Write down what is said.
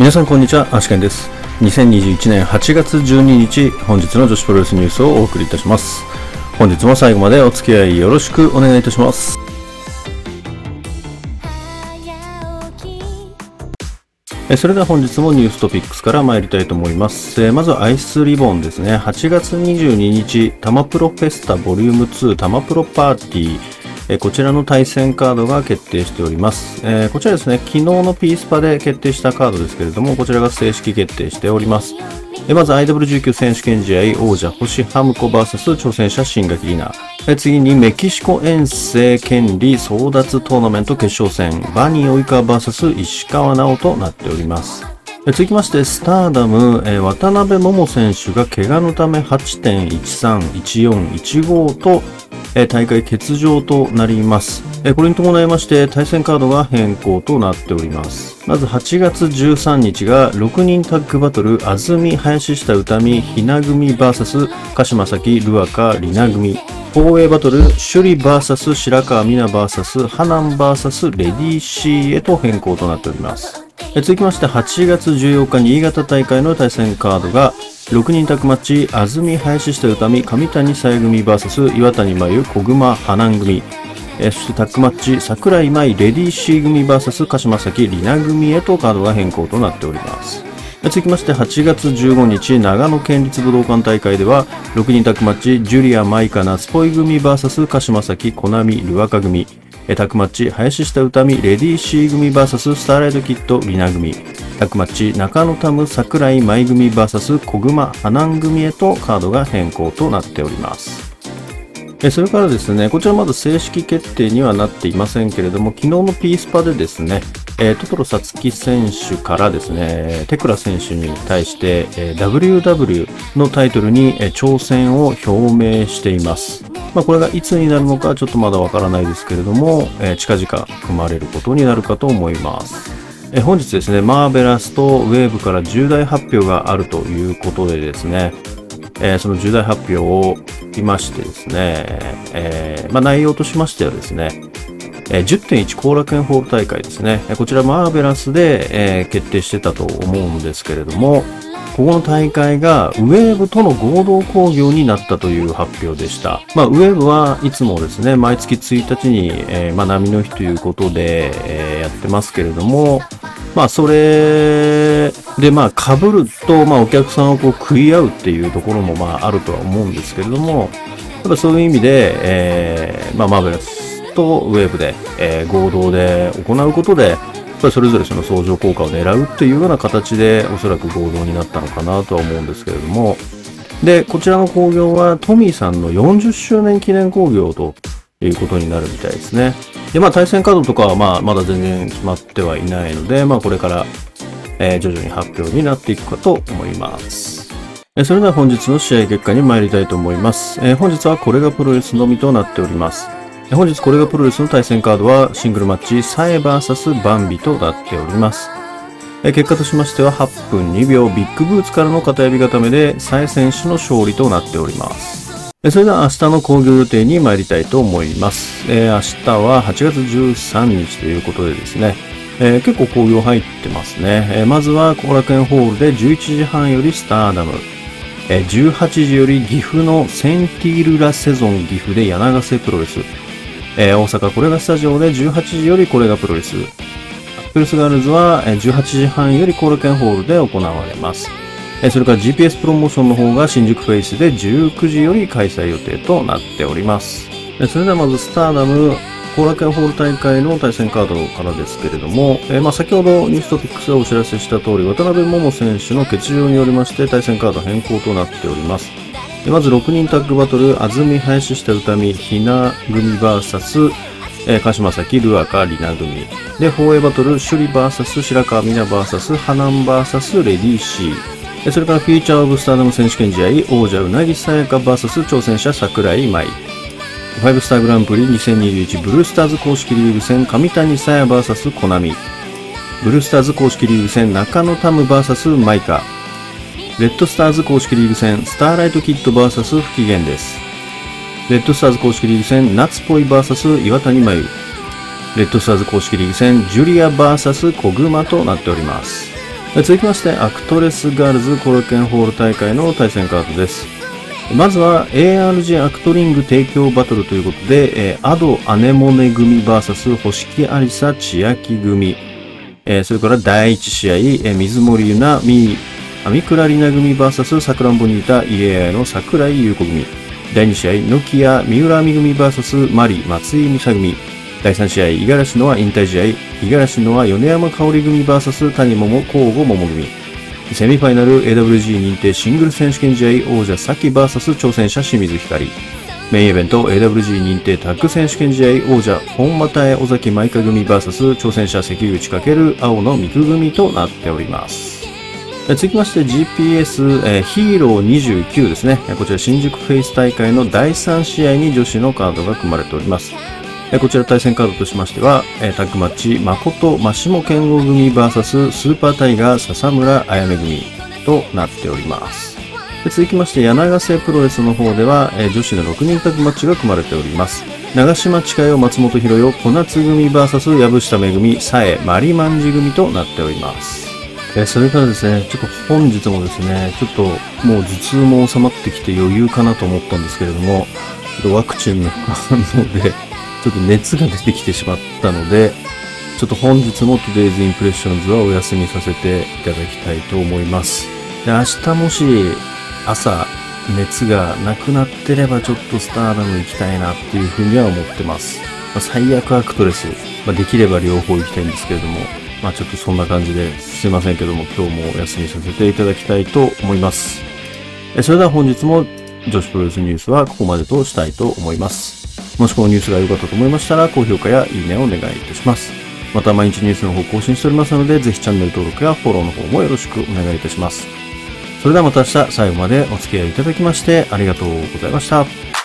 皆さんこんにちは、アシケンです。2021年8月12日、本日の女子プロレスニュースをお送りいたします。本日も最後までお付き合いよろしくお願いいたします。それでは本日もニューストピックスから参りたいと思います。えまずはアイスリボンですね。8月22日、タマプロフェスタボリューム2タマプロパーティー。こちらの対戦カードが決定しております。えこちらですね、昨日のピースパで決定したカードですけれども、こちらが正式決定しております。えまず IW19 選手権試合王者星ハムコ VS 挑戦者新垣里奈。え次にメキシコ遠征権利争奪トーナメント決勝戦バニー及川 VS 石川直となっております。続きまして、スターダム、えー渡辺桃選手が怪我のため8.13、14、15と、えー大会欠場となります。えーこれに伴いまして、対戦カードが変更となっております。まず8月13日が6人タッグバトル、安住、林下歌美、ひな組 VS 鹿島崎、ルアカ、リナ組。防衛バトル、首里 VS 白川美奈 VS ハナン VS レディーシーへと変更となっております。え続きまして8月14日新潟大会の対戦カードが6人タッグマッチ安住林下歌美上谷さえ組 VS 岩谷真由小熊花南組。えそしてタッグマッチ桜井舞レディーシー組 VS 鹿島崎里奈組へとカードが変更となっております。続きまして8月15日長野県立武道館大会では6人タッグマッチジュリア舞香夏ポイ組 VS 鹿島崎小波ルアカ組。タッグマッチ林下歌美レディーシー組 VS スターライトキッドリナ組タッグマッチ中野タム桜井舞組 VS 小熊花南組へとカードが変更となっておりますそれからですね、こちらまだ正式決定にはなっていませんけれども、昨日のピースパでですね、えートトロサツキ選手からですね、テクラ選手に対して、えー WW のタイトルに、えー挑戦を表明しています。まあ、これがいつになるのかちょっとまだわからないですけれども、えー近々組まれることになるかと思います。え本日ですね、マーベラスとウェーブから重大発表があるということでですね、えーその重大発表を見ましてですね、えまあ、内容としましてはですね、え10.1後楽園ホール大会ですね、こちらマーベラスで、え決定してたと思うんですけれども、ここの大会がウェーブとの合同興行になったという発表でした。まあ、ウェーブはいつもですね、毎月1日に、えーまあ、波の日ということで、えーやってますけれども、まあ、それで、まあ、被ると、まあ、お客さんをこう食い合うっていうところも、まあ、あるとは思うんですけれども、やっぱそういう意味で、えーまあ、マーベラスとウェーブで、えー合同で行うことで、ぱりそれぞれその相乗効果を狙うっていうような形で、おそらく合同になったのかなとは思うんですけれども、で、こちらの興行はトミーさんの40周年記念興行ということになるみたいですね。で、まあ対戦カードとかはまあまだ全然決まってはいないので、まあこれから、え徐々に発表になっていくかと思います。えそれでは本日の試合結果に参りたいと思います。え本日はこれがプロレスのみとなっております。本日これがプロレスの対戦カードはシングルマッチサエ VS バンビとなっております。結果としましては8分2秒ビッグブーツからの片指固めでサエ選手の勝利となっております。それでは明日の興行予定に参りたいと思います。明日は8月13日ということでですね、結構興行入ってますね。まずは後楽園ホールで11時半よりスターダム。えー18時より岐阜のセンティールラセゾン岐阜で柳瀬プロレス。えー大阪これがスタジオで18時よりこれがプロレス。プルスガールズは18時半より後楽園ホールで行われます。それから GPS プロモーションの方が新宿フェイスで19時より開催予定となっております。それではまずスターダム後楽園ホール大会の対戦カードからですけれども、えーまあ先ほどニューストピックスでお知らせした通り渡辺桃選手の欠場によりまして対戦カード変更となっております。まず6人タッグバトル、安住林下歌美、ひな組 VS、えー鹿島崎、ルアカ、リナ組。で、放映バトル、首里 VS 白川美奈 VS ハナン VS レディーシー。でそれからフューチャーオブスターダム選手権試合、王者うなぎさやか VS 挑戦者桜井舞。ファイブスターグランプリ2021ブルースターズ公式リーグ戦上谷さや VS コナミ。ブルースターズ公式リーグ戦中野タム VS マイカ。レッドスターズ公式リーグ戦スターライトキッド VS 不機嫌です。レッドスターズ公式リーグ戦夏っぽい VS 岩谷真由。レッドスターズ公式リーグ戦ジュリア VS 小熊となっております。続きまして、アクトレスガールズ後楽園ホール大会の対戦カードです。まずは ARG アクトリング提供バトルということで、えー、アドアネモネ組 VS 星木ありさ千秋組、えー、それから第1試合、えー、水森ゆなみアミクラリナ組 VS さくらんぼにいたイエアの桜井優子組第2試合、ノキア三浦亜美組 VS マリ松井美沙組第3試合、五十嵐のは引退試合、五十嵐のは米山香織組 VS 谷桃交互桃組セミファイナル AWG 認定シングル選手権試合王者サキ VS 挑戦者清水ひかり。メインイベント AWG 認定タッグ選手権試合王者本又江尾崎舞香組 VS 挑戦者関口×青野美久組となっております。続きまして GPS、えー、ヒーロー29ですね。こちら新宿フェイス大会の第3試合に女子のカードが組まれております。こちら対戦カードとしましては、タッグマッチ、誠、マシモ健吾組 VS スーパータイガー、笹村あやめ組となっております。続きまして、柳瀬プロレスの方では、女子の6人タッグマッチが組まれております。長島千佳代、松本博代、小夏組 VS 藪下めぐみ、さえ、マリマンジ組となっております。えそれからですね、ちょっと本日もですね、ちょっともう頭痛も収まってきて余裕かなと思ったんですけれども、ちょっとワクチンの 反応で、ちょっと熱が出てきてしまったので、ちょっと本日も Today's Impressions はお休みさせていただきたいと思います。で明日もし朝熱がなくなってればちょっとスターダム行きたいなっていうふうには思ってます。まあ、最悪アクトレス、まあ、できれば両方行きたいんですけれども、まあちょっとそんな感じですいませんけども今日もお休みさせていただきたいと思います。それでは本日も女子プロレスニュースはここまでとしたいと思います。もしこのニュースが良かったと思いましたら、高評価やいいねをお願いいたします。また毎日ニュースの方更新しておりますので、ぜひチャンネル登録やフォローの方もよろしくお願いいたします。それではまた明日最後までお付き合いいただきましてありがとうございました。